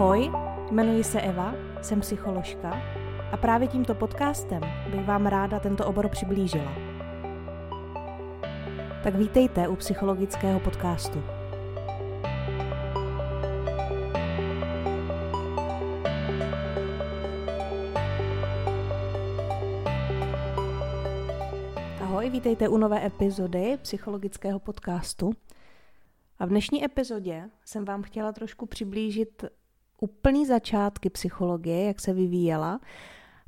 Ahoj, jmenuji se Eva, jsem psycholožka a právě tímto podcastem bych vám ráda tento obor přiblížila. Tak vítejte u psychologického podcastu. Ahoj, vítejte u nové epizody psychologického podcastu. A v dnešní epizodě jsem vám chtěla trošku přiblížit úplný začátky psychologie, jak se vyvíjela.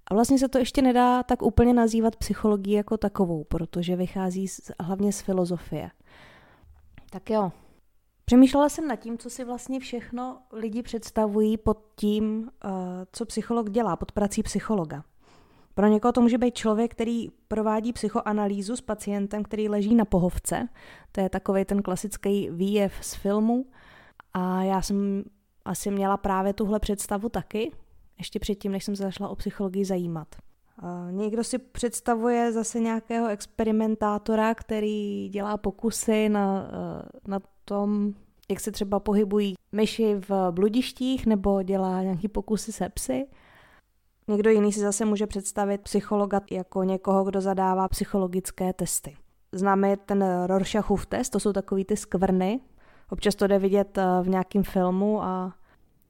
A vlastně se to ještě nedá tak úplně nazývat psychologií jako takovou, protože vychází z, hlavně z filozofie. Tak jo, Přemýšlela jsem nad tím, co si vlastně všechno lidi představují pod tím, eh, co psycholog dělá, pod prací psychologa. Pro někoho to může být člověk, který provádí psychoanalýzu s pacientem, který leží na pohovce. To je takový ten klasický výjev z filmu. A já jsem asi měla právě tuhle představu taky, ještě předtím, než jsem se zašla o psychologii zajímat. Někdo si představuje zase nějakého experimentátora, který dělá pokusy na, eh, na tom, jak se třeba pohybují myši v bludištích, nebo dělá nějaký pokusy se psy. Někdo jiný si zase může představit psychologa jako někoho, kdo zadává psychologické testy. Známe ten Rorschachův test, to jsou takový ty skvrny. Občas to jde vidět eh, v nějakém filmu a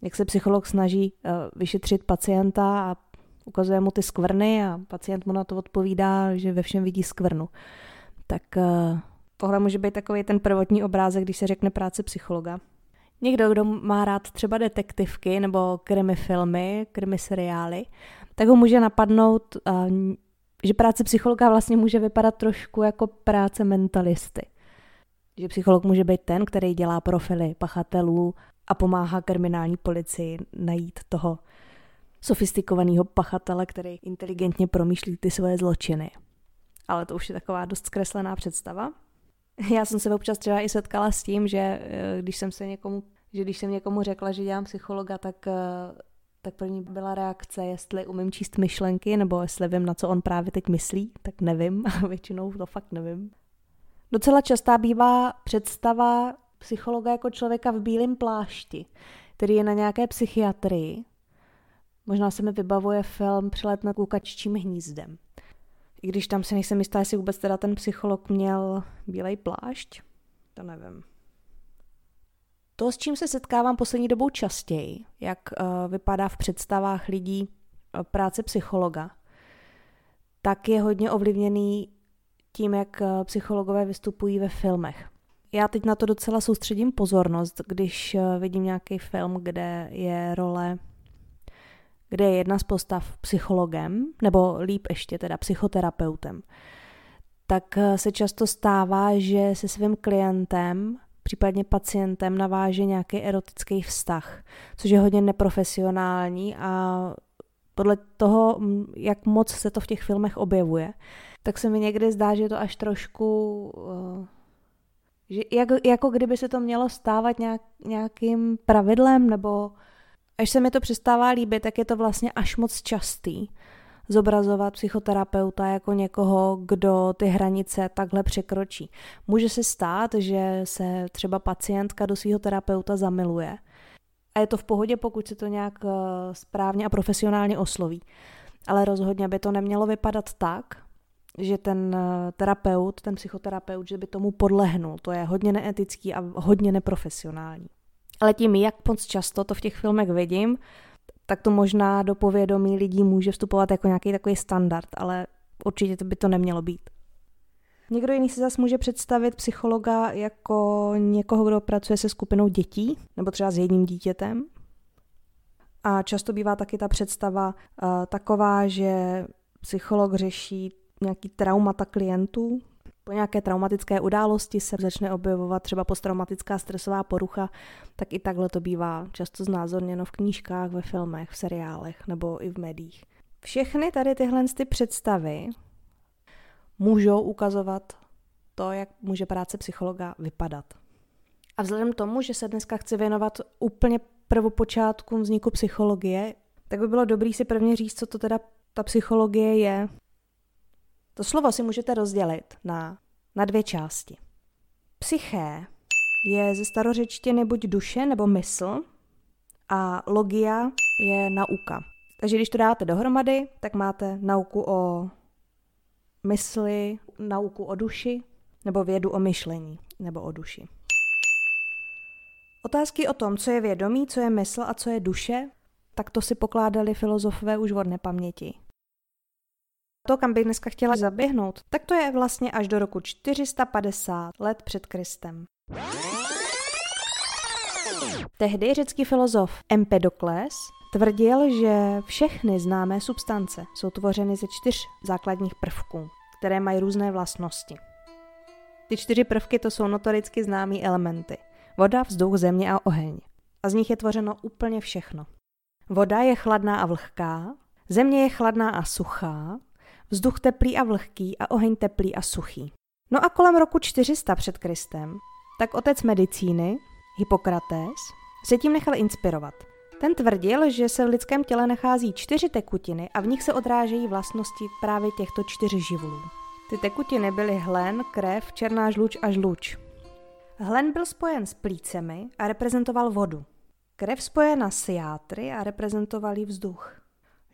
jak se psycholog snaží eh, vyšetřit pacienta a ukazuje mu ty skvrny a pacient mu na to odpovídá, že ve všem vidí skvrnu. Tak eh, tohle může být takový ten prvotní obrázek, když se řekne práce psychologa. Někdo, kdo má rád třeba detektivky nebo krimi filmy, krimi seriály, tak ho může napadnout, že práce psychologa vlastně může vypadat trošku jako práce mentalisty. Že psycholog může být ten, který dělá profily pachatelů a pomáhá kriminální policii najít toho sofistikovaného pachatele, který inteligentně promýšlí ty svoje zločiny. Ale to už je taková dost zkreslená představa. Já jsem se občas třeba i setkala s tím, že eh, když jsem se někomu, že když jsem někomu řekla, že dělám psychologa, tak, eh, tak první byla reakce, jestli umím číst myšlenky, nebo jestli vím, na co on právě teď myslí, tak nevím, většinou to fakt nevím. Docela častá bývá představa psychologa jako člověka v bílém plášti, který je na nějaké psychiatrii. Možná se mi vybavuje film Přilet nad kukaččím hnízdem. I když tam si nejsem jistá, jestli vůbec teda ten psycholog měl bílej plášť, to nevím. To, s čím se setkávám poslední dobou častěji, jak uh, vypadá v představách lidí uh, práce psychologa, tak je hodně ovlivněný tím, jak uh, psychologové vystupují ve filmech. Já teď na to docela soustředím pozornost, když vidím nějaký film, kde je role kde je jedna z postav psychologem, nebo líp ještě teda psychoterapeutem, tak eh, se často stává, že se svým klientem, případně pacientem naváže nějaký erotický vztah, což je hodně neprofesionální a podle toho, jak moc se to v těch filmech objevuje, tak se mi někdy zdá, že je to až trošku... Uh, že jak, jako kdyby se to mělo stávat nějak, nějakým pravidlem nebo Až se mi to přestává líbit, tak je to vlastně až moc častý zobrazovat psychoterapeuta jako někoho, kdo ty hranice takhle překročí. Může se stát, že se třeba pacientka do svého terapeuta zamiluje a je to v pohodě, pokud se to nějak eh, správně a profesionálně osloví. Ale rozhodně by to nemělo vypadat tak, že ten eh, terapeut, ten psychoterapeut, že by tomu podlehnul. To je hodně neetický a hodně neprofesionální. Ale tím, jak moc často to v těch filmech vidím, tak to možná do povědomí lidí může vstupovat jako nějaký takový standard, ale určitě to by to nemělo být. Někdo jiný si zase může představit psychologa jako někoho, kdo pracuje se skupinou dětí, nebo třeba s jedním dítětem. A často bývá taky ta představa uh, taková, že psycholog řeší nějaký traumata klientů, po nějaké traumatické události se začne objevovat třeba posttraumatická stresová porucha, tak i takhle to bývá často znázorněno v knížkách, ve filmech, v seriálech nebo i v médiích. Všechny tady tyhle ty představy můžou ukazovat to, jak může práce psychologa vypadat. A vzhledem k tomu, že se dneska chci věnovat úplně prvopočátkům vzniku psychologie, tak by bylo dobré si prvně říct, co to teda ta psychologie je to slovo si můžete rozdělit na, na dvě části. Psyché je ze starořečtiny buď duše nebo mysl a logia je nauka. Takže když to dáte dohromady, tak máte nauku o mysli, nauku o duši nebo vědu o myšlení nebo o duši. Otázky o tom, co je vědomí, co je mysl a co je duše, tak to si pokládali filozofové už od nepaměti. To, kam bych dneska chtěla zaběhnout, tak to je vlastně až do roku 450 let před Kristem. Tehdy řecký filozof Empedokles tvrdil, že všechny známé substance jsou tvořeny ze čtyř základních prvků, které mají různé vlastnosti. Ty čtyři prvky to jsou notoricky známé elementy. Voda, vzduch, země a oheň. A z nich je tvořeno úplně všechno. Voda je chladná a vlhká, země je chladná a suchá, vzduch teplý a vlhký a oheň teplý a suchý. No a kolem roku 400 před Kristem, tak otec medicíny, Hippokrates, se tím nechal inspirovat. Ten tvrdil, že se v lidském těle nachází čtyři tekutiny a v nich se odrážejí vlastnosti právě těchto čtyř živlů. Ty tekutiny byly hlen, krev, černá žluč a žluč. Hlen byl spojen s plícemi a reprezentoval vodu. Krev spojena s játry a reprezentoval vzduch.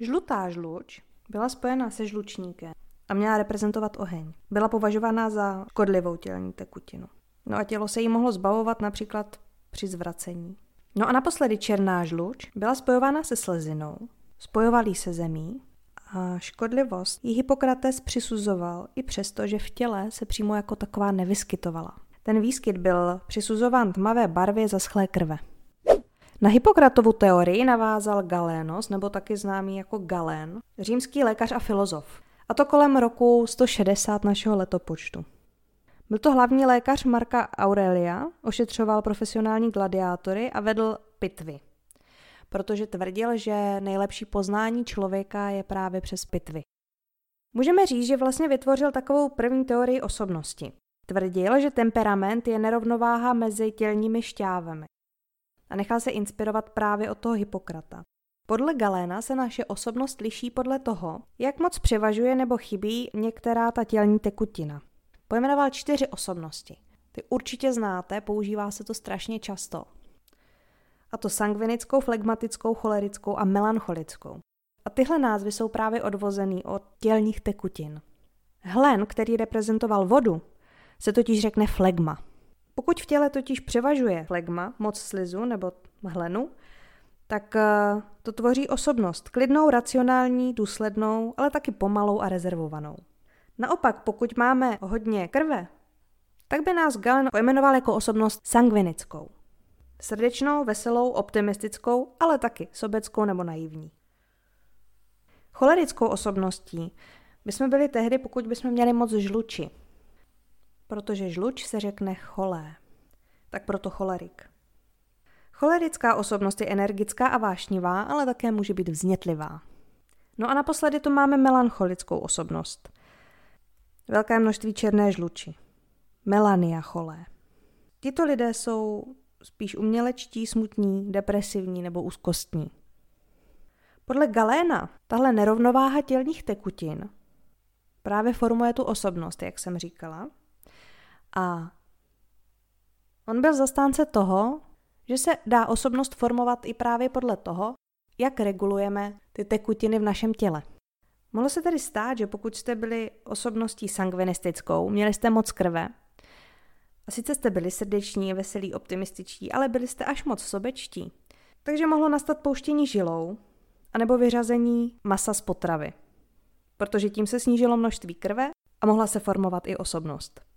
Žlutá žluč byla spojena se žlučníkem a měla reprezentovat oheň. Byla považována za škodlivou tělní tekutinu. No a tělo se jí mohlo zbavovat například při zvracení. No a naposledy černá žluč byla spojována se slezinou, spojovalý se zemí a škodlivost jí Hippokrates přisuzoval i přesto, že v těle se přímo jako taková nevyskytovala. Ten výskyt byl přisuzován tmavé barvě zaschlé krve. Na Hippokratovu teorii navázal Galénos, nebo taky známý jako Galén, římský lékař a filozof. A to kolem roku 160 našeho letopočtu. Byl to hlavní lékař Marka Aurelia, ošetřoval profesionální gladiátory a vedl pitvy. Protože tvrdil, že nejlepší poznání člověka je právě přes pitvy. Můžeme říct, že vlastně vytvořil takovou první teorii osobnosti. Tvrdil, že temperament je nerovnováha mezi tělními šťávami a nechal se inspirovat právě od toho Hippokrata. Podle Galéna se naše osobnost liší podle toho, jak moc převažuje nebo chybí některá ta tělní tekutina. Pojmenoval čtyři osobnosti. Ty určitě znáte, používá se to strašně často. A to sangvinickou, flegmatickou, cholerickou a melancholickou. A tyhle názvy jsou právě odvozený od tělních tekutin. Hlen, který reprezentoval vodu, se totiž řekne flegma. Pokud v těle totiž převažuje flegma, moc slizu nebo hlenu, tak eh, to tvoří osobnost, klidnou, racionální, důslednou, ale taky pomalou a rezervovanou. Naopak, pokud máme hodně krve, tak by nás Galen pojmenoval jako osobnost sangvinickou. Srdečnou, veselou, optimistickou, ale taky sobeckou nebo naivní. Cholerickou osobností bychom byli tehdy, pokud bychom měli moc žluči, protože žluč se řekne cholé. Tak proto cholerik. Cholerická osobnost je energická a vášnivá, ale také může být vznětlivá. No a naposledy tu máme melancholickou osobnost. Velké množství černé žluči. Melania cholé. Tito lidé jsou spíš umělečtí, smutní, depresivní nebo úzkostní. Podle Galéna tahle nerovnováha tělních tekutin právě formuje tu osobnost, jak jsem říkala, a on byl zastánce toho, že se dá osobnost formovat i právě podle toho, jak regulujeme ty tekutiny v našem těle. Mohlo se tedy stát, že pokud jste byli osobností sangvinistickou, měli jste moc krve, a sice jste byli srdeční, veselí, optimističtí, ale byli jste až moc sobečtí, takže mohlo nastat pouštění žilou, anebo vyřazení masa z potravy, protože tím se snížilo množství krve a mohla se formovat i osobnost.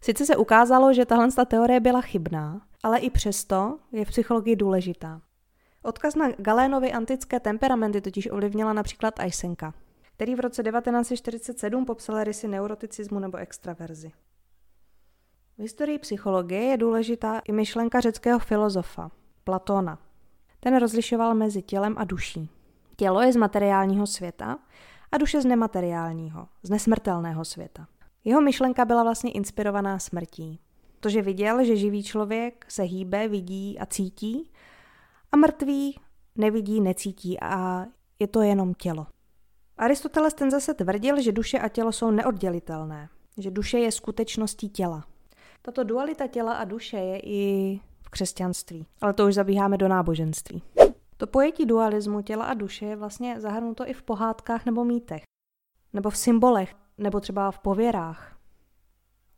Sice se ukázalo, že tahle teorie byla chybná, ale i přesto je v psychologii důležitá. Odkaz na Galénovy antické temperamenty totiž ovlivnila například Eisenka, který v roce 1947 popsal rysy neuroticismu nebo extraverzi. V historii psychologie je důležitá i myšlenka řeckého filozofa, Platona. Ten rozlišoval mezi tělem a duší. Tělo je z materiálního světa a duše z nemateriálního, z nesmrtelného světa. Jeho myšlenka byla vlastně inspirovaná smrtí. To, že viděl, že živý člověk se hýbe, vidí a cítí a mrtvý nevidí, necítí a je to jenom tělo. Aristoteles ten zase tvrdil, že duše a tělo jsou neoddělitelné, že duše je skutečností těla. Tato dualita těla a duše je i v křesťanství. Ale to už zabíháme do náboženství. To pojetí dualismu těla a duše je vlastně zahrnuto i v pohádkách nebo mýtech. Nebo v symbolech, nebo třeba v pověrách.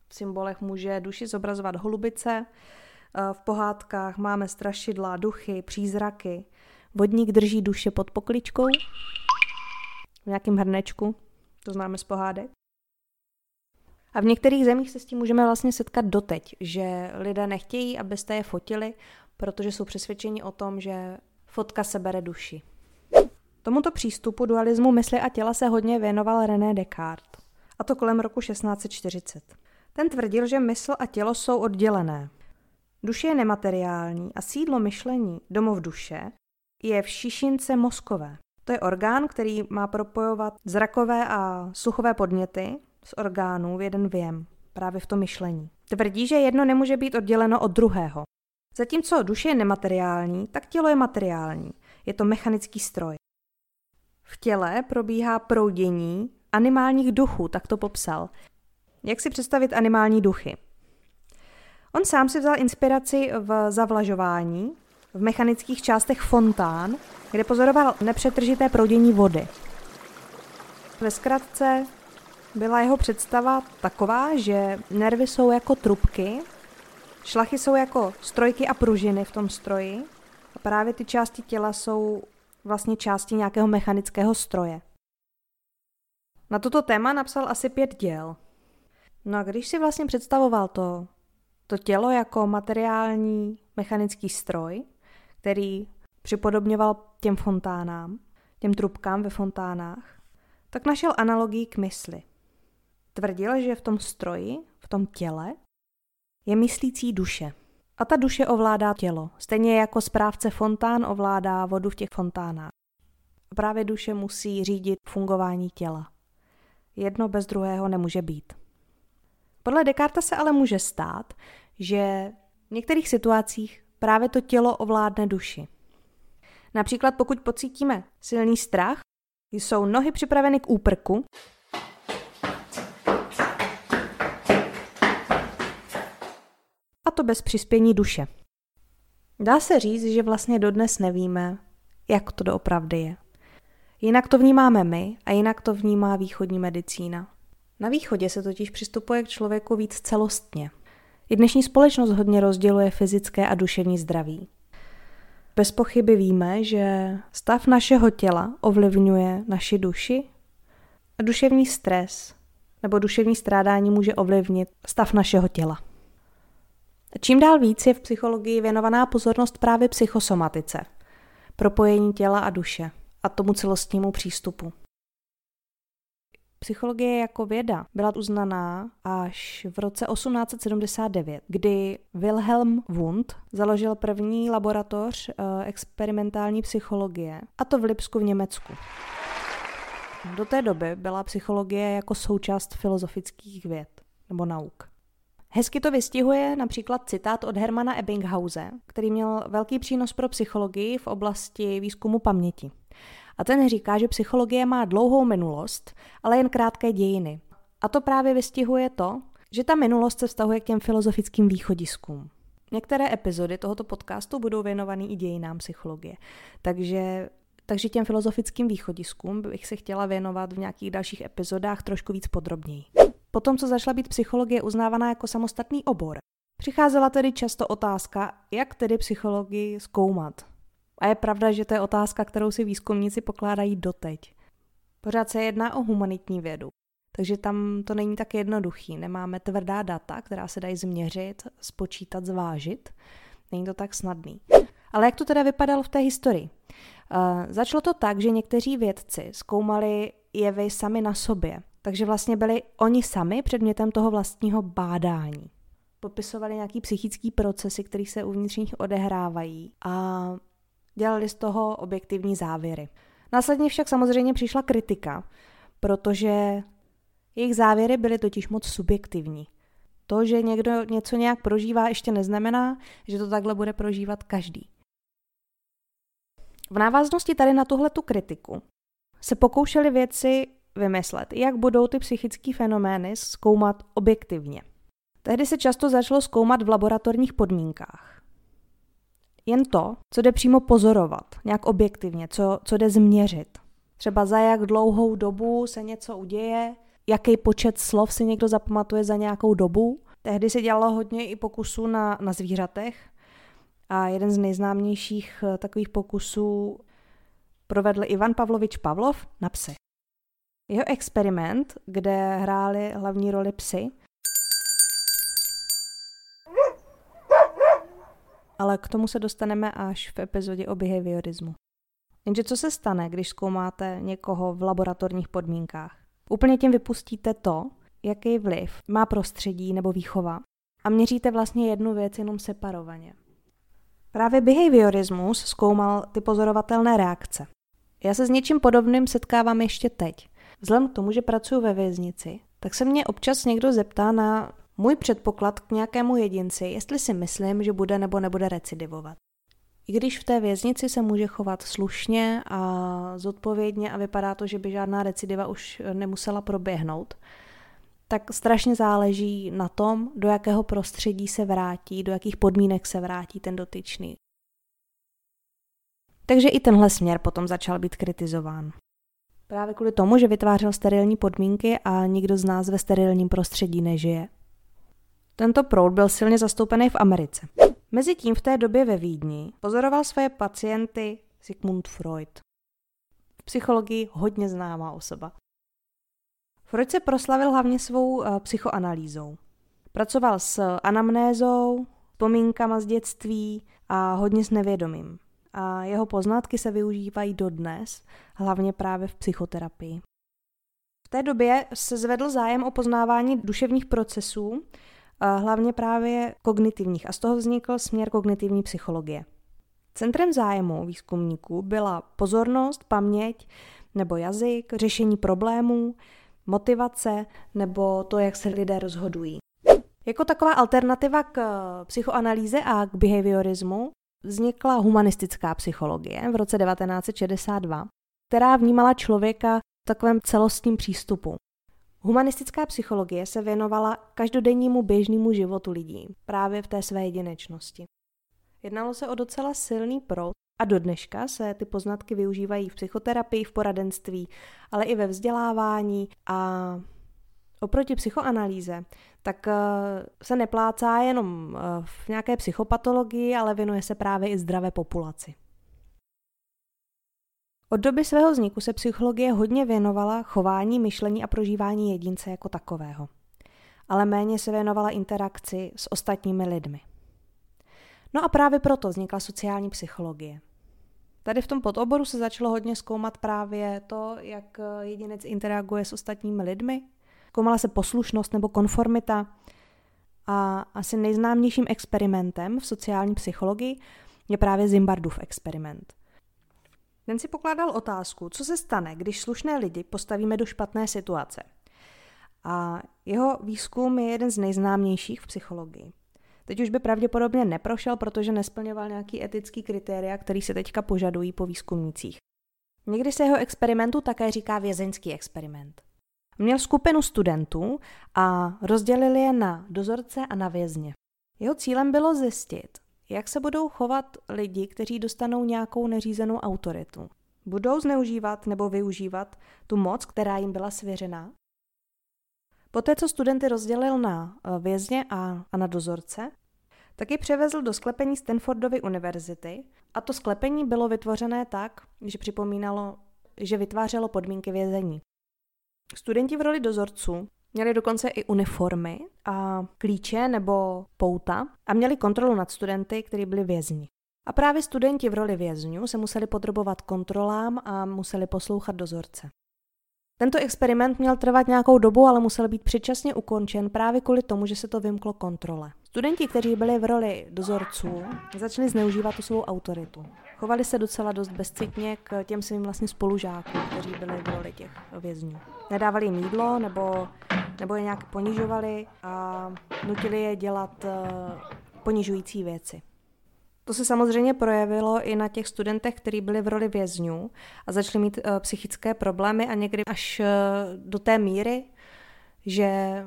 V symbolech může duši zobrazovat holubice, eh, v pohádkách máme strašidla, duchy, přízraky. Vodník drží duše pod pokličkou v nějakém hrnečku, to známe z pohádek. A v některých zemích se s tím můžeme vlastně setkat doteď, že lidé nechtějí, abyste je fotili, protože jsou přesvědčeni o tom, že fotka sebere duši. Tomuto přístupu dualismu mysli a těla se hodně věnoval René Descartes, a to kolem roku 1640. Ten tvrdil, že mysl a tělo jsou oddělené. Duše je nemateriální a sídlo myšlení, domov duše, je v šišince mozkové. To je orgán, který má propojovat zrakové a sluchové podněty z orgánů v jeden věm, právě v tom myšlení. Tvrdí, že jedno nemůže být odděleno od druhého. Zatímco duše je nemateriální, tak tělo je materiální. Je to mechanický stroj. V těle probíhá proudění animálních duchů, tak to popsal. Jak si představit animální duchy? On sám si vzal inspiraci v zavlažování, v mechanických částech fontán, kde pozoroval nepřetržité proudění vody. Ve zkratce byla jeho představa taková, že nervy jsou jako trubky, šlachy jsou jako strojky a pružiny v tom stroji a právě ty části těla jsou vlastně části nějakého mechanického stroje. Na toto téma napsal asi pět děl. No a když si vlastně představoval to, to tělo jako materiální mechanický stroj, který připodobňoval těm fontánám, těm trubkám ve fontánách, tak našel analogii k mysli. Tvrdil, že v tom stroji, v tom těle, je myslící duše. A ta duše ovládá tělo, stejně jako správce fontán ovládá vodu v těch fontánách. A právě duše musí řídit fungování těla. Jedno bez druhého nemůže být. Podle Descartes se ale může stát, že v některých situacích právě to tělo ovládne duši. Například pokud pocítíme silný strach, jsou nohy připraveny k úprku, a to bez přispění duše. Dá se říct, že vlastně dodnes nevíme, jak to doopravdy je. Jinak to vnímáme my a jinak to vnímá východní medicína. Na východě se totiž přistupuje k člověku víc celostně. I dnešní společnost hodně rozděluje fyzické a duševní zdraví. Bez pochyby víme, že stav našeho těla ovlivňuje naši duši a duševní stres nebo duševní strádání může ovlivnit stav našeho těla. Čím dál víc je v psychologii věnovaná pozornost právě psychosomatice, propojení těla a duše a tomu celostnímu přístupu. Psychologie jako věda byla uznaná až v roce 1879, kdy Wilhelm Wundt založil první laboratoř eh, experimentální psychologie, a to v Lipsku v Německu. Do té doby byla psychologie jako součást filozofických věd nebo nauk. Hezky to vystihuje například citát od Hermana Ebbinghause, který měl velký přínos pro psychologii v oblasti výzkumu paměti. A ten říká, že psychologie má dlouhou minulost, ale jen krátké dějiny. A to právě vystihuje to, že ta minulost se vztahuje k těm filozofickým východiskům. Některé epizody tohoto podcastu budou věnované i dějinám psychologie. Takže, takže těm filozofickým východiskům bych se chtěla věnovat v nějakých dalších epizodách trošku víc podrobněji. Potom, co začala být psychologie uznávaná jako samostatný obor, přicházela tedy často otázka, jak tedy psychologii zkoumat. A je pravda, že to je otázka, kterou si výzkumníci pokládají doteď. Pořád se jedná o humanitní vědu, takže tam to není tak jednoduchý. Nemáme tvrdá data, která se dají změřit, spočítat, zvážit. Není to tak snadný. Ale jak to teda vypadalo v té historii? Uh, začalo to tak, že někteří vědci zkoumali jevy sami na sobě, takže vlastně byli oni sami předmětem toho vlastního bádání. Popisovali nějaký psychický procesy, které se uvnitř nich odehrávají a dělali z toho objektivní závěry. Následně však samozřejmě přišla kritika, protože jejich závěry byly totiž moc subjektivní. To, že někdo něco nějak prožívá, ještě neznamená, že to takhle bude prožívat každý. V návaznosti tady na tuhle tu kritiku se pokoušeli věci vymyslet, jak budou ty psychické fenomény zkoumat objektivně. Tehdy se často začalo zkoumat v laboratorních podmínkách. Jen to, co jde přímo pozorovat, nějak objektivně, co, co jde změřit. Třeba za jak dlouhou dobu se něco uděje, jaký počet slov si někdo zapamatuje za nějakou dobu. Tehdy se dělalo hodně i pokusů na, na zvířatech a jeden z nejznámějších eh, takových pokusů provedl Ivan Pavlovič Pavlov na psy. Jeho experiment, kde hráli hlavní roli psy, ale k tomu se dostaneme až v epizodě o behaviorismu. Jenže co se stane, když zkoumáte někoho v laboratorních podmínkách? Úplně tím vypustíte to, jaký vliv má prostředí nebo výchova a měříte vlastně jednu věc jenom separovaně. Právě behaviorismus zkoumal ty pozorovatelné reakce. Já se s něčím podobným setkávám ještě teď. Vzhledem k tomu, že pracuji ve věznici, tak se mě občas někdo zeptá na můj předpoklad k nějakému jedinci, jestli si myslím, že bude nebo nebude recidivovat. I když v té věznici se může chovat slušně a zodpovědně a vypadá to, že by žádná recidiva už nemusela proběhnout, tak strašně záleží na tom, do jakého prostředí se vrátí, do jakých podmínek se vrátí ten dotyčný. Takže i tenhle směr potom začal být kritizován. Právě kvůli tomu, že vytvářel sterilní podmínky a nikdo z nás ve sterilním prostředí nežije. Tento proud byl silně zastoupený v Americe. Mezitím v té době ve Vídni pozoroval své pacienty Sigmund Freud. V psychologii hodně známá osoba. Freud se proslavil hlavně svou uh, psychoanalýzou. Pracoval s anamnézou, vzpomínkama z dětství a hodně s nevědomím. A jeho poznatky se využívají dodnes, hlavně právě v psychoterapii. V té době se zvedl zájem o poznávání duševních procesů, hlavně právě kognitivních, a z toho vznikl směr kognitivní psychologie. Centrem zájmu výzkumníků byla pozornost, paměť nebo jazyk, řešení problémů, motivace nebo to, jak se lidé rozhodují. Jako taková alternativa k psychoanalýze a k behaviorismu vznikla humanistická psychologie v roce 1962, která vnímala člověka v takovém celostním přístupu. Humanistická psychologie se věnovala každodennímu běžnému životu lidí, právě v té své jedinečnosti. Jednalo se o docela silný proud a do dneška se ty poznatky využívají v psychoterapii, v poradenství, ale i ve vzdělávání a oproti psychoanalýze, tak eh, se neplácá jenom eh, v nějaké psychopatologii, ale věnuje se právě i zdravé populaci. Od doby svého vzniku se psychologie hodně věnovala chování, myšlení a prožívání jedince jako takového, ale méně se věnovala interakci s ostatními lidmi. No a právě proto vznikla sociální psychologie. Tady v tom podoboru se začalo hodně zkoumat právě to, jak jedinec interaguje s ostatními lidmi. Zkoumala se poslušnost nebo konformita. A asi nejznámějším experimentem v sociální psychologii je právě Zimbardův experiment. Ten si pokládal otázku, co se stane, když slušné lidi postavíme do špatné situace. A jeho výzkum je jeden z nejznámějších v psychologii. Teď už by pravděpodobně neprošel, protože nesplňoval nějaký etický kritéria, který se teďka požadují po výzkumnících. Někdy se jeho experimentu také říká vězeňský experiment. Měl skupinu studentů a rozdělili je na dozorce a na vězně. Jeho cílem bylo zjistit, jak se budou chovat lidi, kteří dostanou nějakou neřízenou autoritu. Budou zneužívat nebo využívat tu moc, která jim byla svěřena? Poté, co studenty rozdělil na eh, vězně a, a na dozorce, tak převezl do sklepení Stanfordovy univerzity a to sklepení bylo vytvořené tak, že připomínalo, že vytvářelo podmínky vězení. Studenti v roli dozorců Měli dokonce i uniformy a klíče nebo pouta a měli kontrolu nad studenty, kteří byli vězni. A právě studenti v roli vězňů se museli podrobovat kontrolám a museli poslouchat dozorce. Tento experiment měl trvat nějakou dobu, ale musel být předčasně ukončen právě kvůli tomu, že se to vymklo kontrole. Studenti, kteří byli v roli dozorců, začali zneužívat tu svou autoritu. Chovali se docela dost bezcitně k těm svým vlastně spolužákům, kteří byli v roli těch vězňů. Nedávali jim jídlo nebo, nebo je nějak ponižovali a nutili je dělat uh, ponižující věci. To se samozřejmě projevilo i na těch studentech, kteří byli v roli vězňů a začali mít uh, psychické problémy a někdy až uh, do té míry, že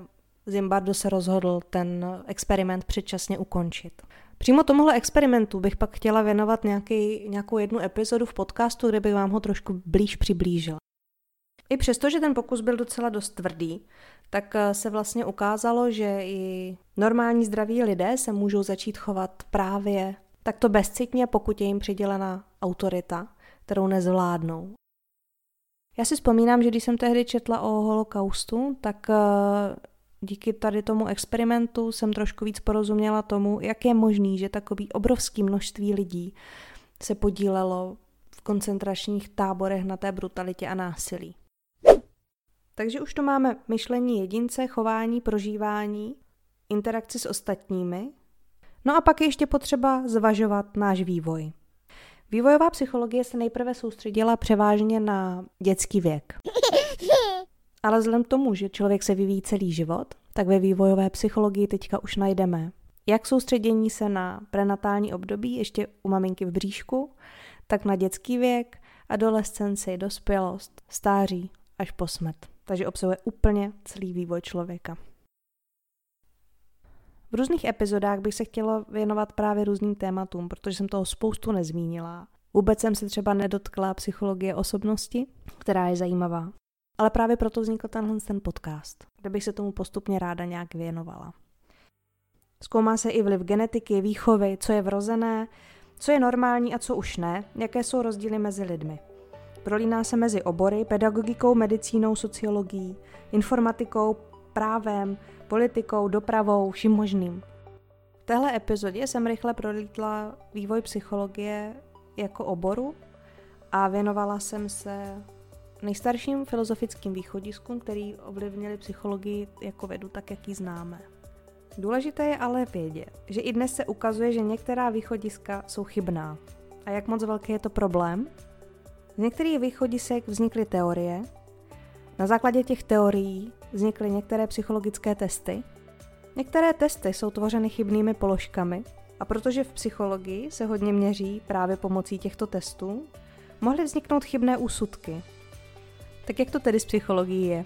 Zimbardo se rozhodl ten experiment předčasně ukončit. Přímo tomuhle experimentu bych pak chtěla věnovat nějaký, nějakou jednu epizodu v podcastu, kde bych vám ho trošku blíž přiblížila. I přesto, že ten pokus byl docela dost tvrdý, tak eh, se vlastně ukázalo, že i normální zdraví lidé se můžou začít chovat právě takto bezcitně, pokud je jim přidělena autorita, kterou nezvládnou. Já si vzpomínám, že když jsem tehdy četla o holokaustu, tak eh, díky tady tomu experimentu jsem trošku víc porozuměla tomu, jak je možný, že takový obrovský množství lidí se podílelo v koncentračních táborech na té brutalitě a násilí. Takže už tu máme myšlení jedince, chování, prožívání, interakci s ostatními. No a pak je ještě potřeba zvažovat náš vývoj. Vývojová psychologie se nejprve soustředila převážně na dětský věk. Ale vzhledem k tomu, že člověk se vyvíjí celý život, tak ve vývojové psychologii teďka už najdeme jak soustředění se na prenatální období, ještě u maminky v bříšku, tak na dětský věk, adolescenci, dospělost, stáří až po smrt. Takže obsahuje úplně celý vývoj člověka. V různých epizodách bych se chtěla věnovat právě různým tématům, protože jsem toho spoustu nezmínila. Vůbec jsem se třeba nedotkla psychologie osobnosti, která je zajímavá. Ale právě proto vznikl tenhle ten podcast, kde bych se tomu postupně ráda nějak věnovala. Zkoumá se i vliv genetiky, výchovy, co je vrozené, co je normální a co už ne, jaké jsou rozdíly mezi lidmi. Prolíná se mezi obory, pedagogikou, medicínou, sociologií, informatikou, právem, politikou, dopravou, vším možným. V téhle epizodě jsem rychle prolítla vývoj psychologie jako oboru a věnovala jsem se nejstarším filozofickým východiskům, který ovlivnili psychologii jako vedu tak, jak ji známe. Důležité je ale vědět, že i dnes se ukazuje, že některá východiska jsou chybná. A jak moc velký je to problém? Z některých východisek vznikly teorie, na základě těch teorií vznikly některé psychologické testy. Některé testy jsou tvořeny chybnými položkami a protože v psychologii se hodně měří právě pomocí těchto testů, mohly vzniknout chybné úsudky. Tak jak to tedy s psychologií je?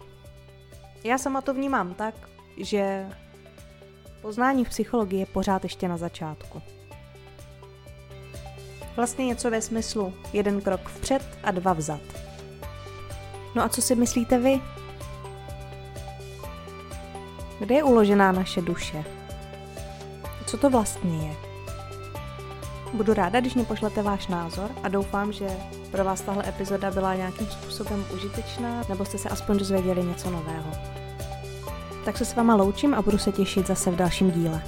Já sama to vnímám tak, že poznání v psychologii je pořád ještě na začátku. Vlastně něco ve smyslu jeden krok vpřed a dva vzad. No a co si myslíte vy? Kde je uložená naše duše? Co to vlastně je? Budu ráda, když mi pošlete váš názor a doufám, že pro vás tahle epizoda byla nějakým způsobem užitečná nebo jste se aspoň dozvěděli něco nového. Tak se s váma loučím a budu se těšit zase v dalším díle.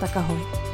Tak ahoj.